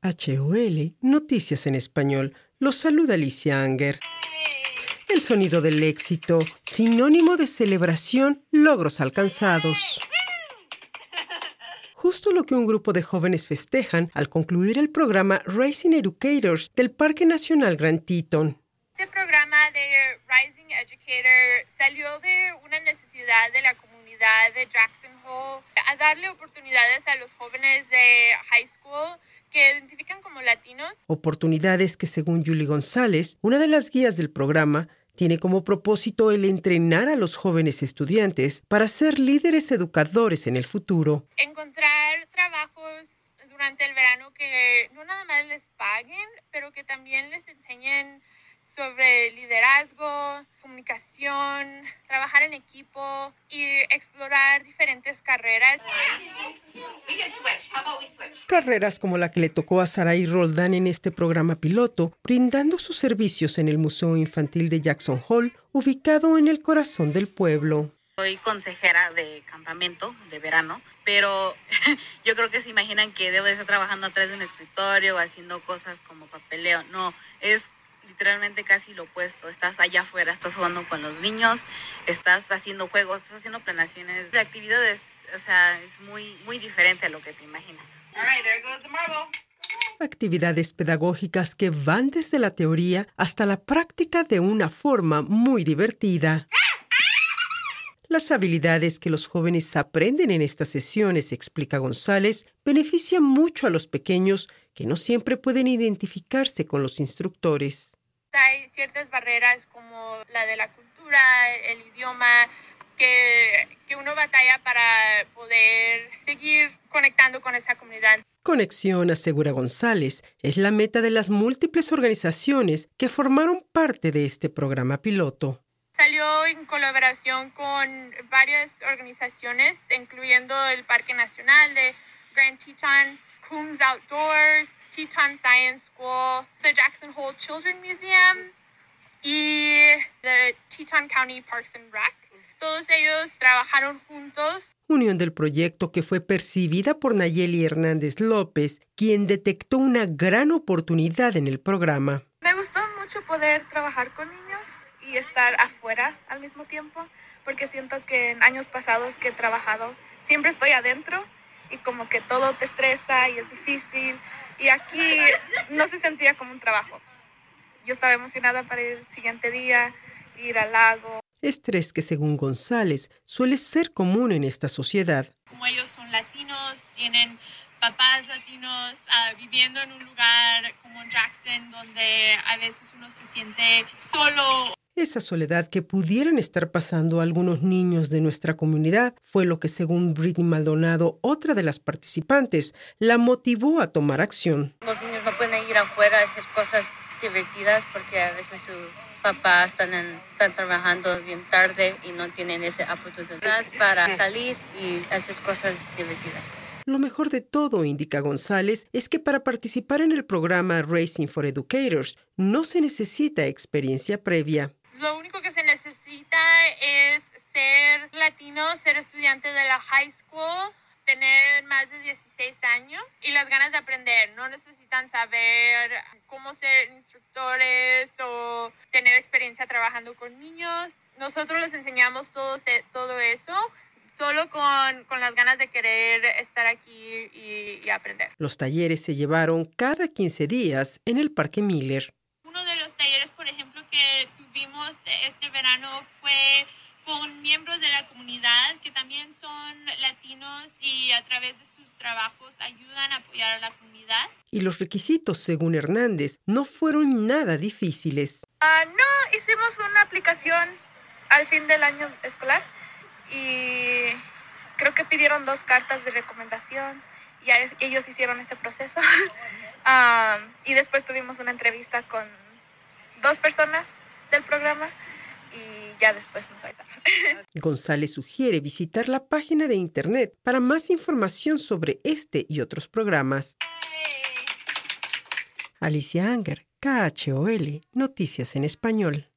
HOL, Noticias en Español. Los saluda Alicia Anger. El sonido del éxito, sinónimo de celebración, logros alcanzados. Justo lo que un grupo de jóvenes festejan al concluir el programa Racing Educators del Parque Nacional Grand Teton. Este programa de Rising Educator salió de una necesidad de la comunidad de Jackson Hole a darle oportunidades a los jóvenes de high school que identifican como latinos. Oportunidades que según Julie González, una de las guías del programa, tiene como propósito el entrenar a los jóvenes estudiantes para ser líderes educadores en el futuro. Encontrar trabajos durante el verano que no nada más les paguen, pero que también les enseñen sobre liderazgo, comunicación, trabajar en equipo y explorar diferentes carreras. Carreras como la que le tocó a Sarai Roldán en este programa piloto, brindando sus servicios en el Museo Infantil de Jackson Hall, ubicado en el corazón del pueblo. Soy consejera de campamento de verano, pero yo creo que se imaginan que debo estar trabajando atrás de un escritorio o haciendo cosas como papeleo. No, es literalmente casi lo opuesto. Estás allá afuera, estás jugando con los niños, estás haciendo juegos, estás haciendo planeaciones de actividades. O sea, es muy, muy diferente a lo que te imaginas. Actividades pedagógicas que van desde la teoría hasta la práctica de una forma muy divertida. Las habilidades que los jóvenes aprenden en estas sesiones, explica González, benefician mucho a los pequeños que no siempre pueden identificarse con los instructores. Hay ciertas barreras como la de la cultura, el idioma, que, que uno batalla para poder seguir conectando con esa comunidad. Conexión, asegura González, es la meta de las múltiples organizaciones que formaron parte de este programa piloto. Salió en colaboración con varias organizaciones, incluyendo el Parque Nacional de Grand Teton, Coombs Outdoors, Teton Science School, the Jackson Hole Children Museum y the Teton County Parks and Rec. Todos ellos trabajaron juntos. Unión del proyecto que fue percibida por Nayeli Hernández López, quien detectó una gran oportunidad en el programa. Me gustó mucho poder trabajar con niños y estar afuera al mismo tiempo, porque siento que en años pasados que he trabajado siempre estoy adentro y como que todo te estresa y es difícil. Y aquí no se sentía como un trabajo. Yo estaba emocionada para ir el siguiente día, ir al lago. Estrés que según González suele ser común en esta sociedad. Como ellos son latinos, tienen papás latinos uh, viviendo en un lugar como Jackson donde a veces uno se siente solo esa soledad que pudieran estar pasando algunos niños de nuestra comunidad fue lo que, según Britney Maldonado, otra de las participantes, la motivó a tomar acción. Los niños no pueden ir afuera a hacer cosas divertidas porque a veces sus papás están, están trabajando bien tarde y no tienen esa oportunidad para salir y hacer cosas divertidas. Lo mejor de todo, indica González, es que para participar en el programa Racing for Educators no se necesita experiencia previa. Lo único que se necesita es ser latino, ser estudiante de la high school, tener más de 16 años y las ganas de aprender. No necesitan saber cómo ser instructores o tener experiencia trabajando con niños. Nosotros les enseñamos todo, todo eso solo con, con, las ganas de querer estar aquí y, y aprender. Los talleres se llevaron cada 15 días en el Parque Miller. Uno de los talleres, por ejemplo, que tuvimos este verano fue con miembros de la comunidad que también son latinos y a través de sus trabajos ayudan a apoyar a la comunidad. Y los requisitos, según Hernández, no fueron nada difíciles. Uh, no, hicimos una aplicación al fin del año escolar y creo que pidieron dos cartas de recomendación y ellos hicieron ese proceso. um, y después tuvimos una entrevista con dos personas del programa y ya después nos avisaron. González sugiere visitar la página de internet para más información sobre este y otros programas. Alicia Anger, KHOL, Noticias en Español.